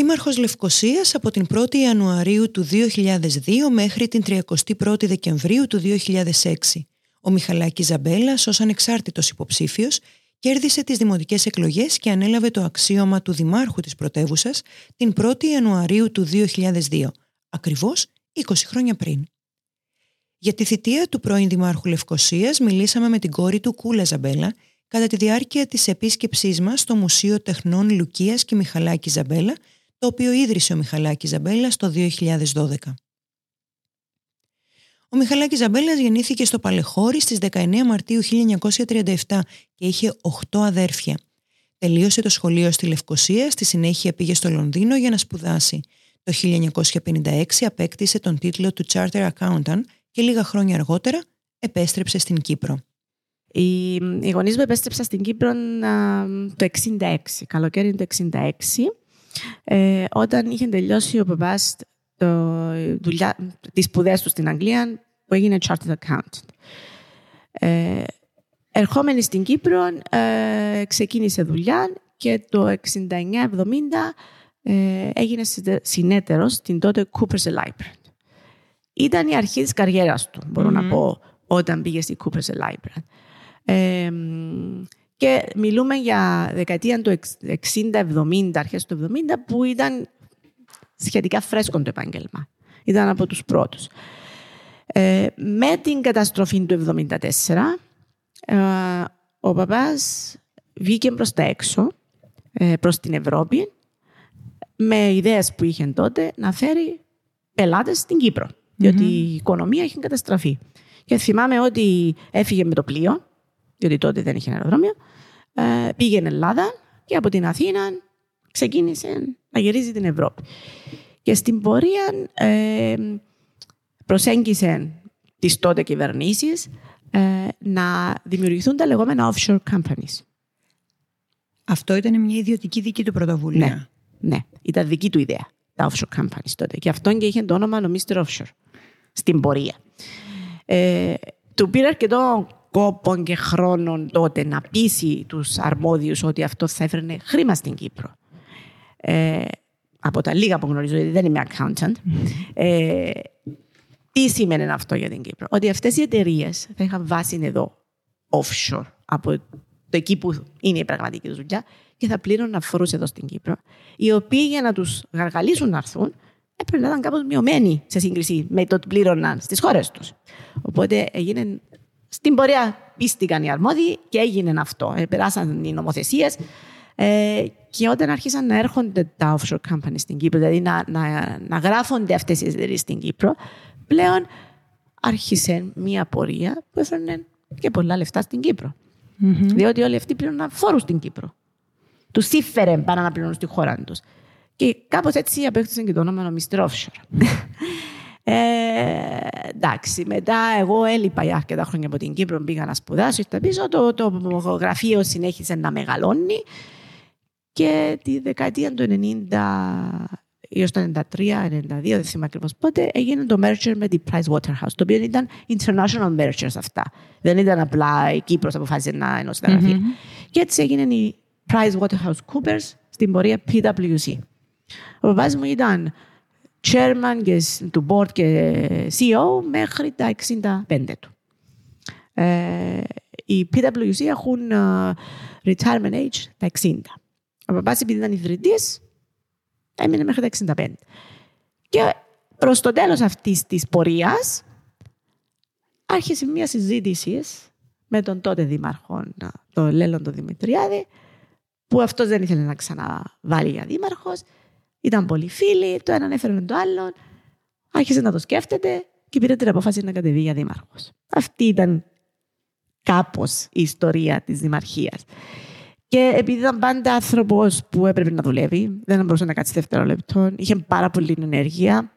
Δήμαρχος Λευκοσίας από την 1η Ιανουαρίου του 2002 μέχρι την 31η Δεκεμβρίου του 2006. Ο Μιχαλάκης Ζαμπέλας ως ανεξάρτητος υποψήφιος κέρδισε τις δημοτικές εκλογές και ανέλαβε το αξίωμα του Δημάρχου της πρωτεύουσας την 1η Ιανουαρίου του 2002, ακριβώς 20 χρόνια πριν. Για τη θητεία του πρώην Δημάρχου Λευκοσίας μιλήσαμε με την κόρη του Κούλα Ζαμπέλα κατά τη διάρκεια της επίσκεψής μας στο Μουσείο Τεχνών Λουκίας και Μιχαλάκη Ζαμπέλα το οποίο ίδρυσε ο Μιχαλάκης Ζαμπέλας το 2012. Ο Μιχαλάκης Ζαμπέλας γεννήθηκε στο Παλεχώρι στις 19 Μαρτίου 1937 και είχε 8 αδέρφια. Τελείωσε το σχολείο στη Λευκοσία, στη συνέχεια πήγε στο Λονδίνο για να σπουδάσει. Το 1956 απέκτησε τον τίτλο του Charter Accountant και λίγα χρόνια αργότερα επέστρεψε στην Κύπρο. Οι, οι γονείς μου επέστρεψαν στην Κύπρο το 1966, καλοκαίρι το 1966 ε, όταν είχε τελειώσει ο παπάς τις σπουδές του στην Αγγλία που έγινε chartered accountant. Ε, ερχόμενη στην Κύπρο ε, ξεκίνησε δουλειά και το 69-70 ε, έγινε συνέτερος στην τότε Cooper's Library. Ήταν η αρχή της καριέρας του, μπορω να πω, όταν πήγε στη Cooper's Library. Ε, και μιλούμε για δεκαετία του 60-70, αρχές του 70, που ήταν σχετικά φρέσκο το επάγγελμα. Ήταν από τους πρώτους. Ε, με την καταστροφή του 1974, ε, ο παπάς βγήκε προς τα έξω, ε, προς την Ευρώπη, με ιδέες που είχε τότε να φέρει πελάτες στην Κύπρο. Διότι η οικονομία είχε καταστραφεί. Και θυμάμαι ότι έφυγε με το πλοίο, διότι τότε δεν είχε αεροδρόμιο, ε, πήγαινε Ελλάδα και από την Αθήνα ξεκίνησε να γυρίζει την Ευρώπη. Και στην πορεία ε, προσέγγισε τις τότε κυβερνήσεις ε, να δημιουργηθούν τα λεγόμενα offshore companies. Αυτό ήταν μια ιδιωτική δική του πρωτοβουλία. Ναι, ναι. ήταν δική του ιδέα τα offshore companies τότε. Και αυτό και είχε το όνομα ο Mr. Offshore στην πορεία. Ε, του πήρε αρκετό κόπων και χρόνων τότε να πείσει τους αρμόδιους ότι αυτό θα έφερνε χρήμα στην Κύπρο. Ε, από τα λίγα που γνωρίζω, γιατί δεν είμαι accountant, ε, τι σημαίνει αυτό για την Κύπρο; Ότι αυτές οι εταιρείες θα είχαν βάση εδώ offshore από το εκεί που είναι η πραγματική τους δουλειά και θα πλήρωναν φορούς εδώ στην Κύπρο, οι οποίοι για να τους γαργαλίσουν να έρθουν έπρεπε να ήταν κάπως μειωμένοι σε σύγκριση με το ότι πλήρωναν στις χώρες τους. Οπότε έγινε στην πορεία πίστηκαν οι αρμόδιοι και έγινε αυτό. Ε, περάσαν οι νομοθεσίες. Ε, και όταν άρχισαν να έρχονται τα offshore companies στην Κύπρο, δηλαδή να, να, να γράφονται αυτές οι εταιρείες στην Κύπρο, πλέον άρχισε μια πορεία που έφερνε και πολλά λεφτά στην Κύπρο. Mm-hmm. Διότι όλοι αυτοί πλήρωναν φόρους στην Κύπρο. Τους ήφερε πάνω να πληρώνουν στη χώρα τους. Και κάπως έτσι απέκτησαν και το όνομα Mr. Offshore. Ε, εντάξει, μετά εγώ έλειπα για αρκετά χρόνια από την Κύπρο, πήγα να σπουδάσω, ήρθα πίσω, το, το γραφείο συνέχισε να μεγαλώνει και τη δεκαετία του 90 έως το 93-92, δεν θυμάμαι ακριβώς πότε, έγινε το merger με την Price Waterhouse, το οποίο ήταν international mergers αυτά. Δεν ήταν απλά η Κύπρος αποφάσισε να ενώσει τα γραφεία. Mm-hmm. Και έτσι έγινε η Price Waterhouse Coopers στην πορεία PwC. Ο παπάς μου ήταν chairman και, του board και CEO μέχρι τα 65 του. Ε, οι PwC έχουν uh, retirement age τα 60. Ο παπάς επειδή ήταν ιδρυτής έμεινε μέχρι τα 65. Και προς το τέλος αυτής της πορείας άρχισε μια συζήτηση με τον τότε δήμαρχο, τον Λέλλον Δημητριάδη, που αυτός δεν ήθελε να ξαναβάλει για δήμαρχος ήταν πολύ φίλοι, το έναν έφερε το άλλο. Άρχισε να το σκέφτεται και πήρε την απόφαση να κατεβεί για δήμαρχος. Αυτή ήταν κάπως η ιστορία της δημαρχίας. Και επειδή ήταν πάντα άνθρωπος που έπρεπε να δουλεύει, δεν μπορούσε να κάτσει δευτερόλεπτο, είχε πάρα πολύ ενέργεια,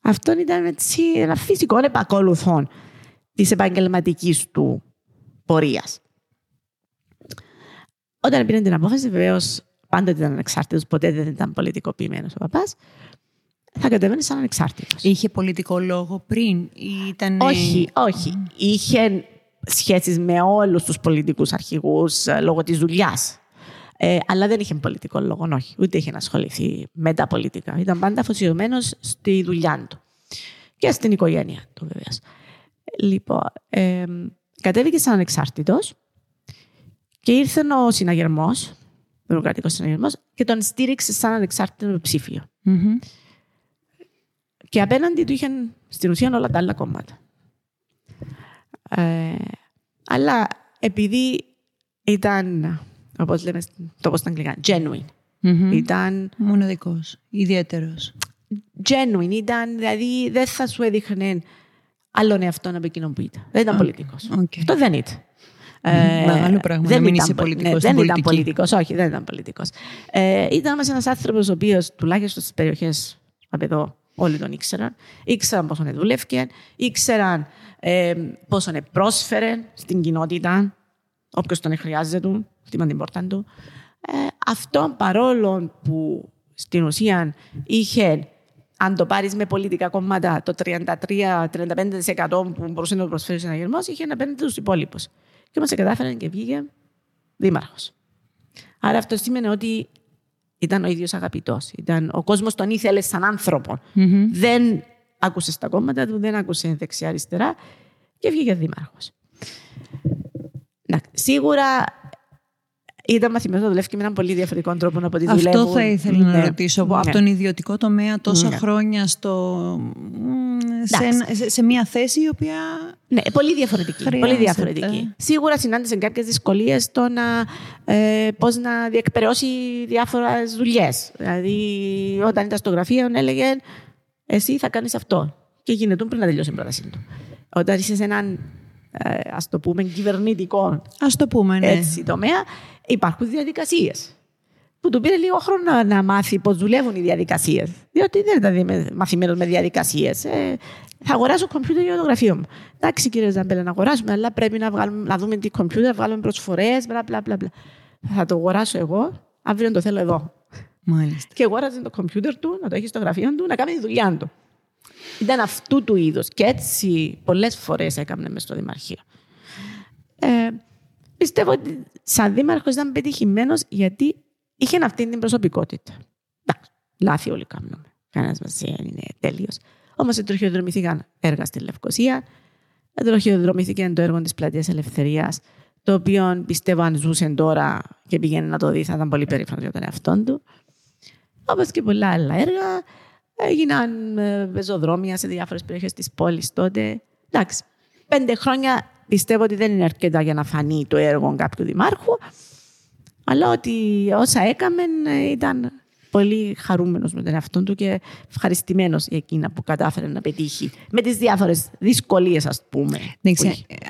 Αυτό ήταν έτσι ένα φυσικό επακολουθόν της επαγγελματικής του πορείας. Όταν πήρε την απόφαση, βεβαίως πάντοτε ήταν ανεξάρτητος, ποτέ δεν ήταν πολιτικοποιημένος ο παπάς. Θα κατέβαινε σαν ανεξάρτητος. Είχε πολιτικό λόγο πριν, ή ήταν. Όχι, όχι. Είχε σχέσεις με όλους τους πολιτικούς αρχηγούς ε, λόγω της δουλειάς. Ε, αλλά δεν είχε πολιτικό λόγο, όχι. Ούτε είχε ασχοληθεί με τα πολιτικά. Ήταν πάντα αφοσιωμένος στη δουλειά του. Και στην οικογένεια του, βεβαίως. Λοιπόν, ε, κατέβηκε σαν ανεξάρτητος και ήρθε ο συναγερμός, ο Δημοκρατικό Συναγερμό, και τον στήριξε σαν ανεξάρτητο ψήφιο. Mm-hmm. Και απέναντι του είχαν στην ουσία όλα τα άλλα κόμματα. Ε, αλλά επειδή ήταν, όπως λέμε το πω στα αγγλικά, genuine. Mm-hmm. Ήταν. Μοναδικός, ιδιαίτερος. Genuine, ήταν, δηλαδή δεν θα σου έδειχνε άλλον εαυτό από εκείνον που ήταν. Δεν ήταν okay. πολιτικός. Okay. Αυτό δεν ήταν. Ε, Μεγάλο πράγμα δεν να μην είσαι πολιτικός. Ναι, δεν ήταν πολιτικός, όχι, δεν ήταν πολιτικός. Ε, ήταν όμως ένας άνθρωπος ο οποίος τουλάχιστον στις περιοχές από εδώ όλοι τον ήξεραν. Ήξεραν πόσο δούλευκε, ήξεραν ε, πόσο πρόσφερε στην κοινότητα, όποιος τον χρειάζεται, χτύπαν την πόρτα του. Ε, αυτό παρόλο που στην ουσία είχε, αν το πάρεις με πολιτικά κόμματα, το 33-35% που μπορούσε να το προσφέρει ο συναγερμό, είχε απέναντι τους υπόλοιπους. Και μας κατάφερε και βγήκε δήμαρχος. Άρα αυτό σημαίνει ότι ήταν ο ίδιος αγαπητός. Ο κόσμος τον ήθελε σαν άνθρωπο. Mm-hmm. Δεν άκουσε τα κόμματα του, δεν άκουσε δεξιά-αριστερά και βγήκε δήμαρχος. Σίγουρα ήταν μαθημένο να δουλεύει και με έναν πολύ διαφορετικό τρόπο από τη δουλεύουν. Αυτό θα ήθελα να ναι. ρωτήσω. Ναι. Από τον ιδιωτικό τομέα τόσα ναι. χρόνια στο... σε, σε, μια θέση η οποία. Ναι, πολύ διαφορετική. Πολύ διαφορετική. Σίγουρα συνάντησε κάποιες δυσκολίες στο να ε, πώς να διεκπαιρεώσει διάφορες δουλειές. Δηλαδή, όταν ήταν στο γραφείο, έλεγε Εσύ θα κάνεις αυτό. Και γίνεται πριν να τελειώσει η πρότασή του. Όταν είσαι σε έναν ε, ας το πούμε, κυβερνητικό ας το πούμε, ναι. έτσι, τομέα, υπάρχουν διαδικασίες. Που του πήρε λίγο χρόνο να μάθει πώς δουλεύουν οι διαδικασίες. Διότι δεν ήταν μαθημένος με διαδικασίες. Ε, θα αγοράσω κομπιούτερ για το γραφείο μου. Εντάξει, κύριε Ζαμπέλα, να αγοράσουμε, αλλά πρέπει να, βγάλουμε, να δούμε τι κομπιούτερ, να βγάλουμε προσφορές, μπλα, μπλα, μπλα, μπλα. Θα το αγοράσω εγώ, αύριο το θέλω εδώ. Μάλιστα. Και αγόραζε το κομπιούτερ του, να το έχει στο γραφείο του, να κάνει τη δουλειά του. Ήταν αυτού του είδους. Και έτσι πολλές φορές έκαμε μες στο Δημαρχείο. Ε, πιστεύω ότι σαν δήμαρχος ήταν πετυχημένος γιατί είχε αυτή την προσωπικότητα. Εντάξει, λάθη όλοι κάνουμε. Κανένας μας δεν είναι τέλειος. Όμως τροχιοδρομηθήκαν έργα στη Λευκοσία, τροχιοδρομηθήκαν το έργο της Πλατείας Ελευθερίας, το οποίο πιστεύω αν ζούσε τώρα και πήγαινε να το δει, θα ήταν πολύ περήφανο για τον εαυτό του. Όπως και πολλά άλλα έργα. Έγιναν ε, πεζοδρόμια σε διάφορες περιοχές της πόλης τότε. Εντάξει, πέντε χρόνια πιστεύω ότι δεν είναι αρκετά για να φανεί το έργο κάποιου δημάρχου. Αλλά ότι όσα έκαμε ε, ήταν πολύ χαρούμενος με τον εαυτό του και ευχαριστημένος για εκείνα που κατάφερε να πετύχει με τις διάφορες δυσκολίες ας πούμε. Ναι,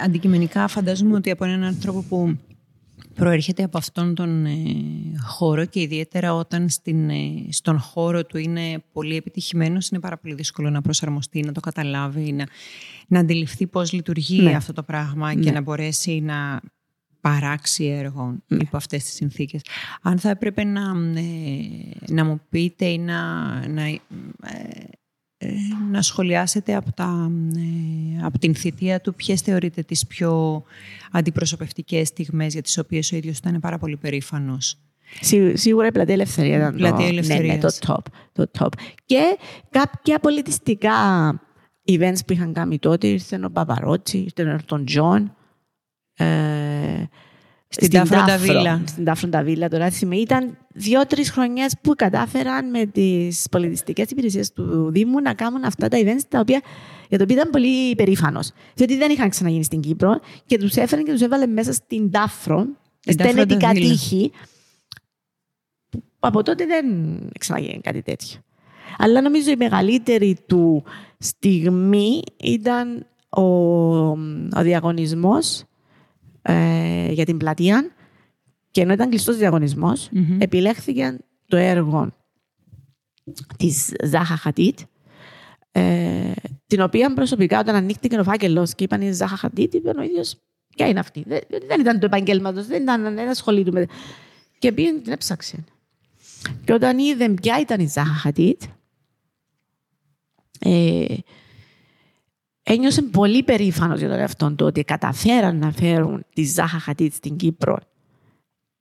αντικειμενικά φαντάζομαι ότι από έναν άνθρωπο που προέρχεται από αυτόν τον ε, χώρο και ιδιαίτερα όταν στην, ε, στον χώρο του είναι πολύ επιτυχημένος είναι πάρα πολύ δύσκολο να προσαρμοστεί, να το καταλάβει, να, να αντιληφθεί πώς λειτουργεί ναι. αυτό το πράγμα και ναι. να μπορέσει να παράξει έργο ναι. υπό αυτές τις συνθήκες. Αν θα έπρεπε να, ε, να μου πείτε ή να, να ε, να σχολιάσετε από, τα, ε, από την θητεία του ποιες θεωρείτε τις πιο αντιπροσωπευτικές στιγμές για τις οποίες ο ίδιος ήταν πάρα πολύ περήφανος; σίγουρα η πλατεία Ελευθερίας ήταν πλατεία το, ναι, ναι, το, top, το top. Και κάποια πολιτιστικά events που είχαν κάνει τότε ήρθε ο Παβαρότι, ήρθε ο Έλτον Τζον. Ε, στην Τάφρο Ντ' Αβίλα. Στην Τάφρο Ντ' Αβίλα, τώρα θυμάμαι. Ήταν δύο-τρεις χρονιές που κατάφεραν με τις πολιτιστικές υπηρεσίες του Δήμου να κάνουν αυτά τα events τα οποία, για τα οποία ήταν πολύ περήφανος. Διότι δεν είχαν ξαναγίνει στην Κύπρο και τους έφεραν και τους έβαλε μέσα στην Τάφρο, στην Ετικά τύχη. Από τότε δεν ξαναγίνει κάτι τέτοιο. Αλλά νομίζω η μεγαλύτερη του στιγμή ήταν ο, ο διαγωνισμός ε, για την πλατεία και ενώ ήταν κλειστός διαγωνισμός, mm-hmm. επιλέχθηκε το έργο της Ζάχα Χατίτ Ε, την οποία προσωπικά όταν ανοίχτηκε ο φάκελος και είπαν η Ζάχα Χαντίτ, είπε ο ίδιος, Ποια είναι αυτή; Δεν, δεν ήταν το επαγγέλματος, δεν ήταν ένα σχολείο με. Και πήγαινε την έψαξε. Και όταν είδε ποια ήταν η Ζάχα Χαντίτ, ε, ένιωσε πολύ περήφανος για τον εαυτό του ότι καταφέραν να φέρουν τη Ζάχα Χατίτ στην Κύπρο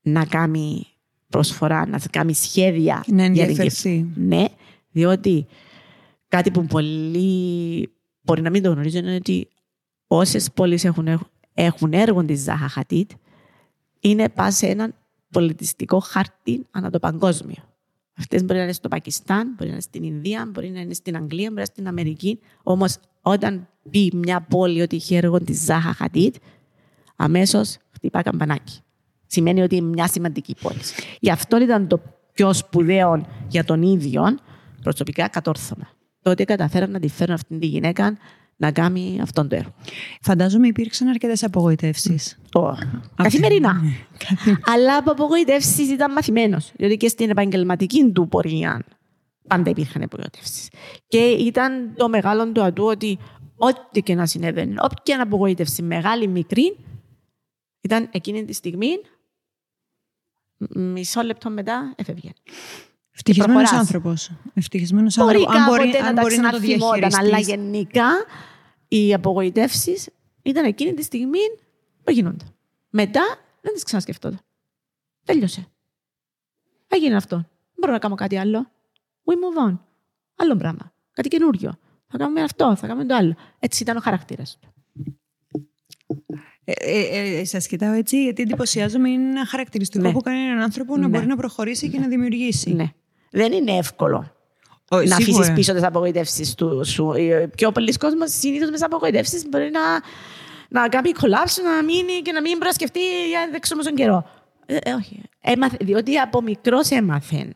να κάνει προσφορά, να κάνει σχέδια ναι, για την Κύπρο. Ναι, διότι κάτι που πολλοί μπορεί να μην το γνωρίζουν είναι ότι όσες πόλεις έχουν, έχουν έργο τη Ζάχα Χατίτ είναι πας σε έναν πολιτιστικό χάρτη ανά το παγκόσμιο. Αυτές μπορεί να είναι στο Πακιστάν, μπορεί να είναι στην Ινδία, μπορεί να είναι στην Αγγλία, μπορεί να είναι στην Αμερική. Όμως, όταν πει μια πόλη ότι έχει έργο της Ζάχα Χατίτ, αμέσως χτυπά καμπανάκι. Σημαίνει ότι είναι μια σημαντική πόλη. Γι' αυτό ήταν το πιο σπουδαίο για τον ίδιο προσωπικά κατόρθωμα. Τότε καταφέραν να τη φέρουν αυτήν τη γυναίκα να κάνει αυτόν το έργο. Φαντάζομαι υπήρξαν αρκετές απογοητεύσεις. Καθημερινά. Αλλά από απογοητεύσεις ήταν μαθημένος. Διότι και στην επαγγελματική του πορεία πάντα υπήρχαν απογοητεύσεις. Και ήταν το μεγάλο του ατού ότι ό,τι και να συνέβαινε, όποια απογοήτευση, μεγάλη, μικρή, ήταν εκείνη τη στιγμή, μισό λεπτό μετά, έφευγε. Ευτυχισμένος άνθρωπος. Ευτυχισμένος άνθρωπο. Αν μπορεί, αν μπορεί να το διαχειριστεί. Αλλά γενικά οι απογοητεύσεις ήταν εκείνη τη στιγμή που γίνονται. Μετά δεν τις ξανασκεφτόνται. Τέλειωσε. Έγινε αυτό. Δεν μπορώ να κάνω κάτι άλλο. We move on. Άλλο πράγμα. Κάτι καινούριο. Θα κάνουμε αυτό, θα κάνουμε το άλλο. Έτσι ήταν ο χαρακτήρας του. Ε, ε, ε, Σας κοιτάω έτσι, γιατί εντυπωσιάζομαι. Είναι ένα χαρακτηριστικό ναι. που κάνει έναν άνθρωπο να ναι. μπορεί να προχωρήσει και να δημιουργήσει. Ναι δεν είναι εύκολο. Ο, να αφήσεις πίσω τις απογοητεύσεις του σου. Πιο πολλοί κόσμοι συνήθως με τις απογοητεύσεις μπορεί να, να κάνει κολλάψεις, να μείνει και να μην μπορεί να σκεφτεί για δεξιόμο καιρό. Ε, ε, όχι. Έμαθε, διότι από μικρός έμαθε.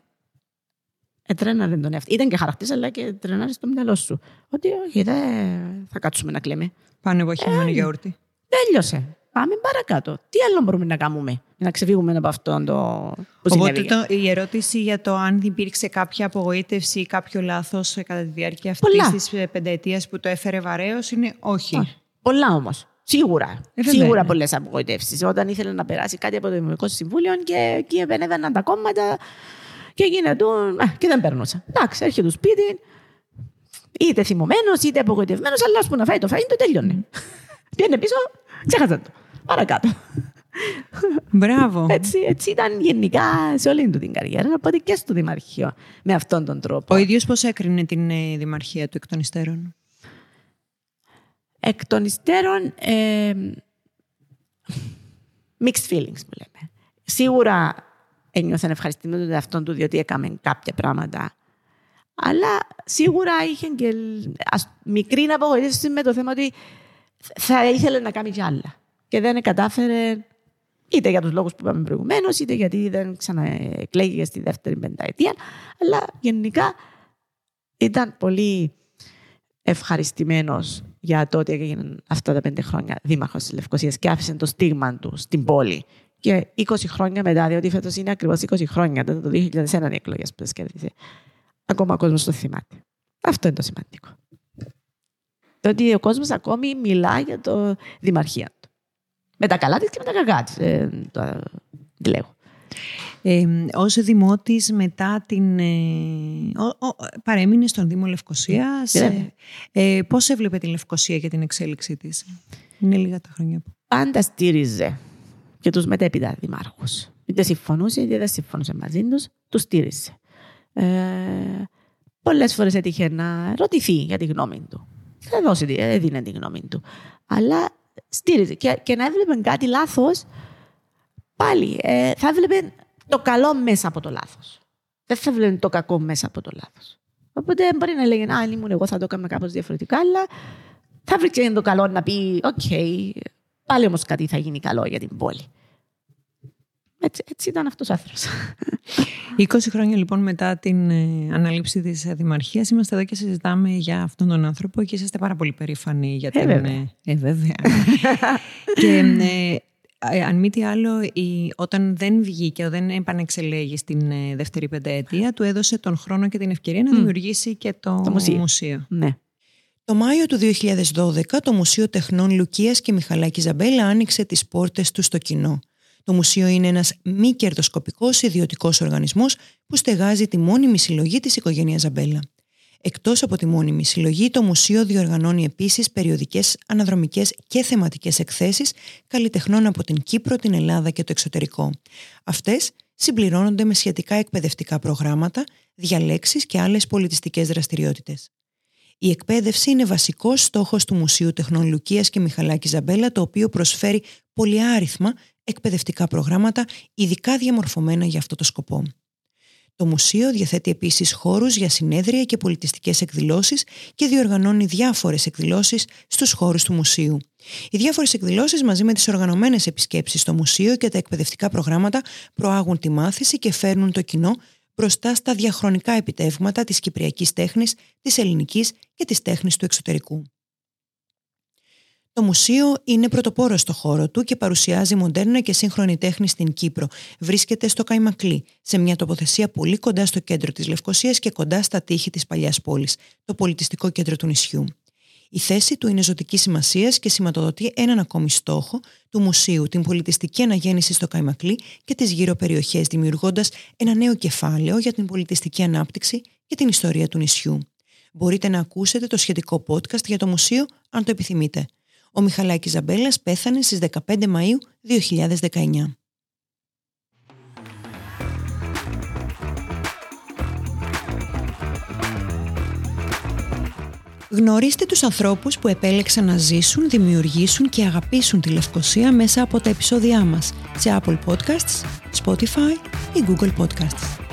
Ετρέναρε τον εαυτό. Ήταν και χαρακτήρα, αλλά και τρέναρε στο μυαλό σου. Ότι όχι, δεν θα κάτσουμε να κλαίμε. Πάνε εγώ χειμώνα γιαούρτι. Τέλειωσε πάμε παρακάτω. Τι άλλο μπορούμε να κάνουμε να ξεφύγουμε από αυτό το που Οπότε το, η ερώτηση για το αν υπήρξε κάποια απογοήτευση ή κάποιο λάθος κατά τη διάρκεια αυτής της πενταετίας που το έφερε βαρέως είναι όχι. Πολλά όμως. Σίγουρα. Ε, Σίγουρα πολλές απογοητεύσεις. Όταν ήθελε να περάσει κάτι από το Δημοτικό Συμβούλιο και εκεί επενέβαιναν τα κόμματα και γίνεται και δεν περνούσα. Εντάξει, έρχεται το σπίτι, είτε θυμωμένος είτε απογοητευμένος, αλλά που να φάει το φαΐ, το τέλειωνε. Πήγαινε πίσω, ξέχασα το. Παρακάτω. Μπράβο. Έτσι, έτσι ήταν γενικά σε όλη του την καριέρα, οπότε και στο Δημαρχείο με αυτόν τον τρόπο. Ο ίδιος πώς έκρινε την ε, Δημαρχία του εκ των υστέρων; Εκ των υστέρων, ε, mixed feelings που λέμε. Σίγουρα ένιωθαν ευχαριστημένο τον εαυτόν του διότι έκαμε κάποια πράγματα. Αλλά σίγουρα είχε και μικρή απογοήτευση με το θέμα ότι θα ήθελε να κάνει κι άλλα. Και δεν κατάφερε είτε για τους λόγους που είπαμε προηγουμένως, είτε γιατί δεν ξαναεκλέγηκε στη δεύτερη πενταετία, αλλά γενικά ήταν πολύ ευχαριστημένος για το ότι έγινε αυτά τα πέντε χρόνια δήμαρχος της Λευκοσίας και άφησε το στίγμα του στην πόλη. Και 20 χρόνια μετά, διότι φέτος είναι ακριβώς 20 χρόνια, τότε το 2001 οι εκλογές που κέρδισε. Ακόμα ο κόσμος το θυμάται. Αυτό είναι το σημαντικό. Το ότι ο κόσμος ακόμη μιλά για το δημαρχία του. Με τα καλά της και με τα κακά της. Ε, το λέγω. Ε, ως δημότης μετά την... Ε, παρέμεινε στον Δήμο Λευκοσίας. Ε, ε, πώς έβλεπε την Λευκοσία για την εξέλιξή της; Είναι λίγα τα χρόνια που... Πάντα στήριζε και τους μετέπειτα δημάρχους. Είτε συμφωνούσε είτε δεν συμφωνούσε μαζί τους, τους στήριζε. Ε, πολλές φορές έτυχε να ρωτηθεί για τη γνώμη του θα δώσει, έδινε την γνώμη του. Αλλά στήριζε. Και, και να έβλεπε κάτι λάθος, πάλι ε, θα έβλεπε το καλό μέσα από το λάθος. Δεν θα έβλεπε το κακό μέσα από το λάθος. Οπότε μπορεί να λέγει, Α, αν ήμουν εγώ θα το έκανα κάπως διαφορετικά, αλλά θα βρει το καλό να πει, OK, okay, πάλι όμως κάτι θα γίνει καλό για την πόλη. Έτσι, έτσι ήταν αυτός ο άνθρωπος. 20 χρόνια λοιπόν μετά την ε, αναλήψη της Δημαρχίας είμαστε εδώ και συζητάμε για αυτόν τον άνθρωπο και είσαστε πάρα πολύ περήφανοι για ε, την... Βέβαια. Ε, βέβαια. και ε, αν μη τι άλλο, η, όταν δεν βγήκε, δεν επανεξελέγει στην ε, δεύτερη πενταετία, του έδωσε τον χρόνο και την ευκαιρία να δημιουργήσει και το, το μουσείο. Ναι. Το Μάιο του 2012 το Μουσείο Τεχνών Λουκίας και Μιχαλάκης Ζαμπέλα άνοιξε τις πόρτες του στο κοινό. Το μουσείο είναι ένας μη κερδοσκοπικός ιδιωτικός οργανισμός που στεγάζει τη μόνιμη συλλογή της οικογένειας Ζαμπέλα. Εκτός από τη μόνιμη συλλογή, το μουσείο διοργανώνει επίσης περιοδικές, αναδρομικές και θεματικές εκθέσεις καλλιτεχνών από την Κύπρο, την Ελλάδα και το εξωτερικό. Αυτές συμπληρώνονται με σχετικά εκπαιδευτικά προγράμματα, διαλέξεις και άλλες πολιτιστικές δραστηριότητες. Η εκπαίδευση είναι βασικός στόχος του Μουσείου Τεχνών Λουκίας και Μιχαλάκη Ζαμπέλα, το οποίο προσφέρει πολυάριθμα εκπαιδευτικά προγράμματα, ειδικά διαμορφωμένα για αυτό το σκοπό. Το Μουσείο διαθέτει επίσης χώρους για συνέδρια και πολιτιστικές εκδηλώσεις και διοργανώνει διάφορες εκδηλώσεις στους χώρους του Μουσείου. Οι διάφορες εκδηλώσεις μαζί με τις οργανωμένες επισκέψεις στο Μουσείο και τα εκπαιδευτικά προγράμματα προάγουν τη μάθηση και φέρνουν το κοινό μπροστά στα διαχρονικά επιτεύγματα της κυπριακής τέχνης, της ελληνικής και της τέχνης του εξωτερικού. Το μουσείο είναι πρωτοπόρο στο χώρο του και παρουσιάζει μοντέρνα και σύγχρονη τέχνη στην Κύπρο. Βρίσκεται στο Καϊμακλή, σε μια τοποθεσία πολύ κοντά στο κέντρο της Λευκοσίας και κοντά στα τείχη της παλιάς πόλης, το πολιτιστικό κέντρο του νησιού. Η θέση του είναι ζωτικής σημασίας και σηματοδοτεί έναν ακόμη στόχο του μουσείου, την πολιτιστική αναγέννηση στο Καϊμακλή και τις γύρω περιοχές, δημιουργώντας ένα νέο κεφάλαιο για την πολιτιστική ανάπτυξη και την ιστορία του νησιού. Μπορείτε να ακούσετε το σχετικό podcast για το μουσείο αν το επιθυμείτε. Ο Μιχαλάκης Ζαμπέλας πέθανε στις 15 Μαΐου 2019. Γνωρίστε τους ανθρώπους που επέλεξαν να ζήσουν, δημιουργήσουν και αγαπήσουν τη Λευκοσία μέσα από τα επεισόδια μας σε Apple Podcasts, Spotify ή Google Podcasts.